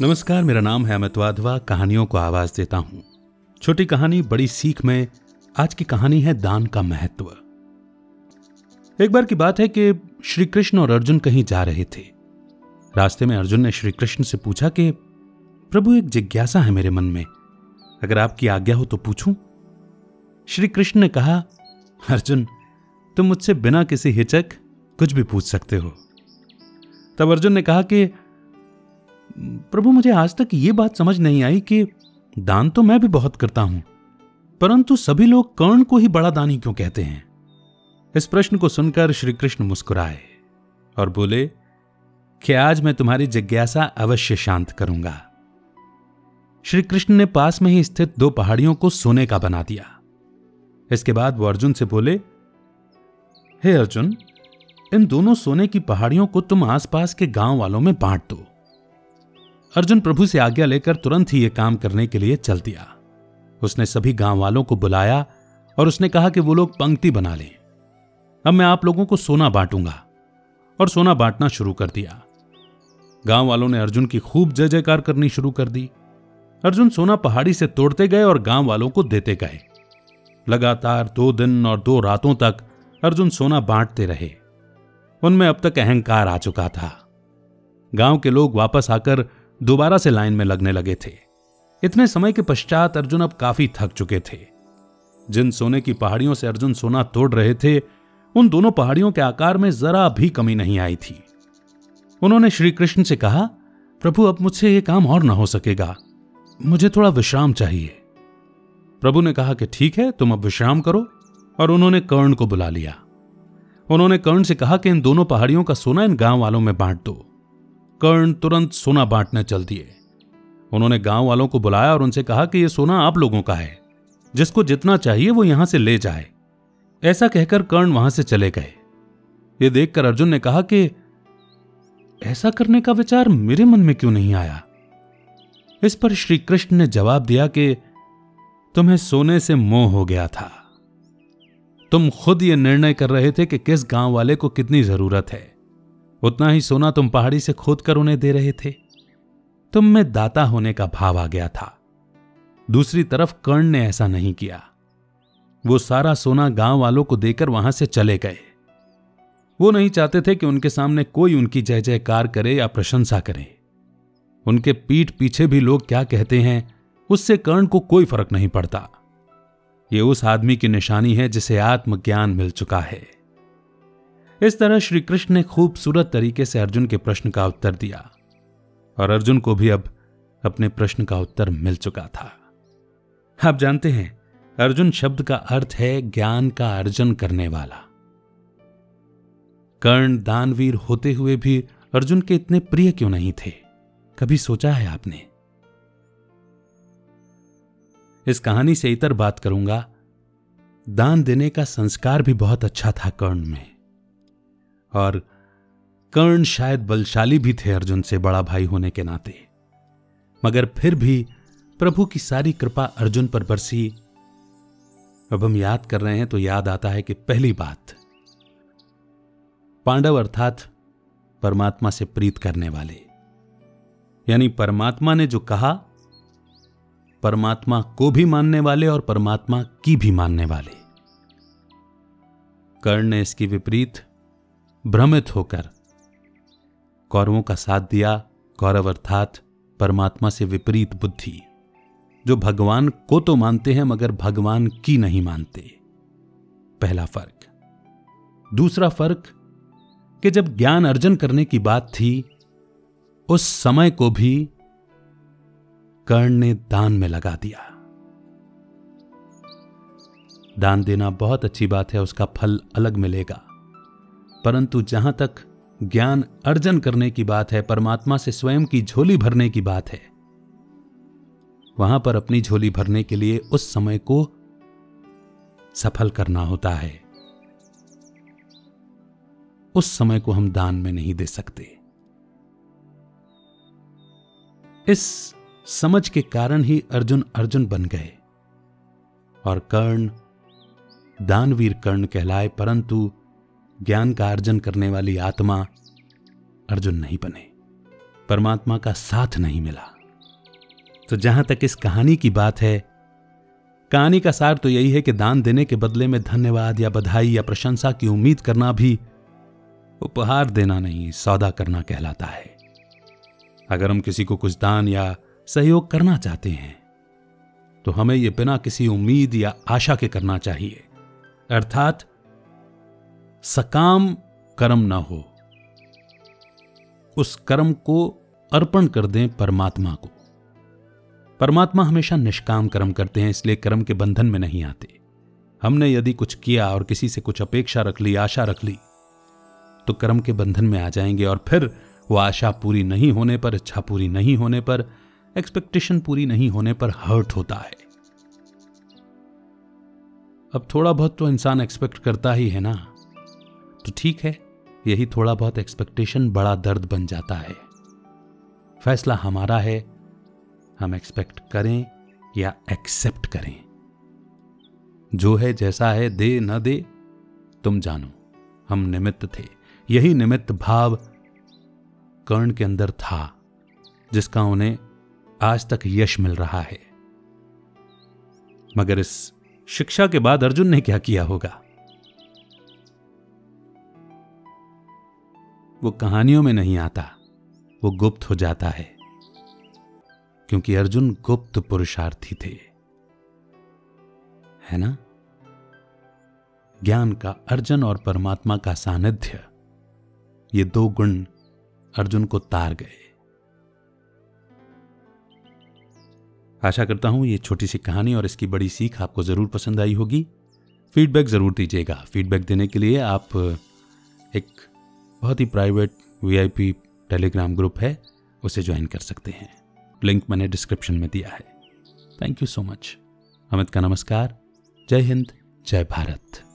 नमस्कार, मेरा नाम है अमित वाधवा। कहानियों को आवाज़ देता हूँ। छोटी कहानी बड़ी सीख में, आज की कहानी है दान का महत्व। एक बार की बात है कि श्री कृष्ण और अर्जुन कहीं जा रहे थे। रास्ते में अर्जुन ने श्री कृष्ण से पूछा कि, प्रभु, एक जिज्ञासा है मेरे मन में। अगर आपकी आज्ञा हो तो पूछूँ? श्री कृष्ण ने कहा, अर्जुन, तुम मुझसे बिना किसी हिचक कुछ भी पूछ सकते हो। तब अर्जुन ने कहा कि प्रभु, मुझे आज तक ये बात समझ नहीं आई कि दान तो मैं भी बहुत करता हूँ, परंतु सभी लोग कर्ण को ही बड़ा दानी क्यों कहते हैं? इस प्रश्न को सुनकर श्री कृष्ण मुस्कुराए और बोले, कि आज मैं तुम्हारी जिज्ञासा अवश्य शांत करूँगा। श्री कृष्ण ने पास में ही स्थित दो पहाड़ियों को सोने का बना दिया। इसके बाद वो अर्जुन से बोले, हे अर्जुन, इन दोनों सोने की पहाड़ियों को तुम आसपास के गाँव वालों में बांट दो। अर्जुन प्रभु से आज्ञा लेकर तुरंत ही यह काम करने के लिए चल दिया। उसने सभी गाँव वालों को बुलाया और उसने कहा कि वो लोग पंक्ति बना लें। अब मैं आप लोगों को सोना बांटूँगा और सोना बांटना शुरू कर दिया। गाँव वालों ने अर्जुन की खूब जय जयकार करनी शुरू कर दी। अर्जुन सोना पहाड़ी से तोड़ते गए और गाँव वालों को देते गए। लगातार दो दिन और दो रातों तक अर्जुन सोना बांटते रहे। उनमें अब तक अहंकार आ चुका था। गाँव के लोग वापस आकर दोबारा से लाइन में लगने लगे थे। इतने समय के पश्चात अर्जुन अब काफ़ी थक चुके थे। जिन सोने की पहाड़ियों से अर्जुन सोना तोड़ रहे थे, उन दोनों पहाड़ियों के आकार में जरा भी कमी नहीं आई थी। उन्होंने श्री कृष्ण से कहा, प्रभु, अब मुझसे यह काम और ना हो सकेगा। मुझे थोड़ा विश्राम चाहिए। प्रभु ने कहा कि ठीक है, तुम अब विश्राम करो, और उन्होंने कर्ण को बुला लिया। उन्होंने कर्ण से कहा कि इन दोनों पहाड़ियों का सोना इन गाँव वालों में बांट दो। कर्ण तुरंत सोना बांटने चल दिए। उन्होंने गाँव वालों को बुलाया और उनसे कहा कि यह सोना आप लोगों का है। जिसको जितना चाहिए वो यहाँ से ले जाए। ऐसा कहकर कर्ण वहाँ से चले गए। ये देखकर अर्जुन ने कहा कि ऐसा करने का विचार मेरे मन में क्यों नहीं आया? इस पर श्री कृष्ण ने जवाब दिया कि तुम्हें सोने से मोह हो गया था। तुम खुद ये निर्णय कर रहे थे कि किस गाँव वाले को कितनी ज़रूरत है। उतना ही सोना तुम पहाड़ी से खोद कर उन्हें दे रहे थे। तुम में दाता होने का भाव आ गया था। दूसरी तरफ़ कर्ण ने ऐसा नहीं किया। वो सारा सोना गाँव वालों को देकर वहाँ से चले गए। वो नहीं चाहते थे कि उनके सामने कोई उनकी जय जयकार करे या प्रशंसा करे। उनके पीठ पीछे भी लोग क्या कहते हैं, उससे कर्ण को कोई फ़र्क नहीं पड़ता। ये उस आदमी की निशानी है जिसे आत्मज्ञान मिल चुका है। इस तरह श्री कृष्ण ने खूबसूरत तरीके से अर्जुन के प्रश्न का उत्तर दिया। और अर्जुन को भी अब अपने प्रश्न का उत्तर मिल चुका था। आप जानते हैं, अर्जुन शब्द का अर्थ है ज्ञान का अर्जन करने वाला। कर्ण दानवीर होते हुए भी अर्जुन के इतने प्रिय क्यों नहीं थे? कभी सोचा है आपने? इस कहानी से इतर बात करूँगा। दान देने का संस्कार भी बहुत अच्छा था कर्ण में। और कर्ण शायद बलशाली भी थे अर्जुन से बड़ा भाई होने के नाते। मगर फिर भी प्रभु की सारी कृपा अर्जुन पर बरसी। अब हम याद कर रहे हैं तो याद आता है कि पहली बात पांडव अर्थात परमात्मा से प्रीत करने वाले। यानी परमात्मा ने जो कहा, परमात्मा को भी मानने वाले और परमात्मा की भी मानने वाले। कर्ण ने इसकी विपरीत भ्रमित होकर। कौरवों का साथ दिया, कौरव अर्थात परमात्मा से विपरीत बुद्धि, जो भगवान को तो मानते हैं, मगर भगवान की नहीं मानते। पहला फ़र्क। दूसरा फ़र्क, कि जब ज्ञान अर्जन करने की बात थी, उस समय को भी कर्ण ने दान में लगा दिया। दान देना बहुत अच्छी बात है, उसका फल अलग मिलेगा। परंतु जहाँ तक ज्ञान अर्जन करने की बात है, परमात्मा से स्वयं की झोली भरने की बात है, वहाँ पर अपनी झोली भरने के लिए उस समय को सफल करना होता है। उस समय को हम दान में नहीं दे सकते। इस समझ के कारण ही अर्जुन अर्जुन बन गए और कर्ण, दानवीर कर्ण कहलाए, परंतु ज्ञान का अर्जन करने वाली आत्मा अर्जुन नहीं बने। परमात्मा का साथ नहीं मिला। तो जहाँ तक इस कहानी की बात है, कहानी का सार तो यही है कि दान देने के बदले में धन्यवाद या बधाई या प्रशंसा की उम्मीद करना भी उपहार देना नहीं, सौदा करना कहलाता है। अगर हम किसी को कुछ दान या सहयोग करना चाहते हैं तो हमें यह बिना किसी उम्मीद या आशा के करना चाहिए। अर्थात सकाम कर्म ना हो। उस कर्म को अर्पण कर दें परमात्मा को। परमात्मा हमेशा निष्काम कर्म करते हैं, इसलिए कर्म के बंधन में नहीं आते। हमने यदि कुछ किया और किसी से कुछ अपेक्षा रख ली, आशा रख ली तो कर्म के बंधन में आ जाएँगे और फिर वो आशा पूरी नहीं होने पर, इच्छा पूरी नहीं होने पर एक्सपेक्टेशन पूरी नहीं होने पर हर्ट होता है। अब थोड़ा बहुत तो इंसान एक्सपेक्ट करता ही है ना। तो ठीक है, यही थोड़ा बहुत एक्सपेक्टेशन बड़ा दर्द बन जाता है। फैसला हमारा है, हम एक्सपेक्ट करें या एक्सेप्ट करें। जो है जैसा है, दे न दे, तुम जानो, हम निमित्त थे। यही निमित्त भाव कर्ण के अंदर था, जिसका उन्हें आज तक यश मिल रहा है। मगर इस शिक्षा के बाद अर्जुन ने क्या किया होगा? वो कहानियों में नहीं आता, वो गुप्त हो जाता है। क्योंकि अर्जुन गुप्त पुरुषार्थी थे। है ना? ज्ञान का अर्जन और परमात्मा का सानिध्य, ये दो गुण अर्जुन को तार गए। आशा करता हूँ ये छोटी सी कहानी और इसकी बड़ी सीख आपको ज़रूर पसंद आई होगी। फीडबैक ज़रूर दीजिएगा। फीडबैक देने के लिए आप एक बहुत ही प्राइवेट वीआईपी टेलीग्राम ग्रुप है, उसे ज्वाइन कर सकते हैं। लिंक मैंने डिस्क्रिप्शन में दिया है। Thank you so much Amit का नमस्कार। जय हिंद, जय भारत।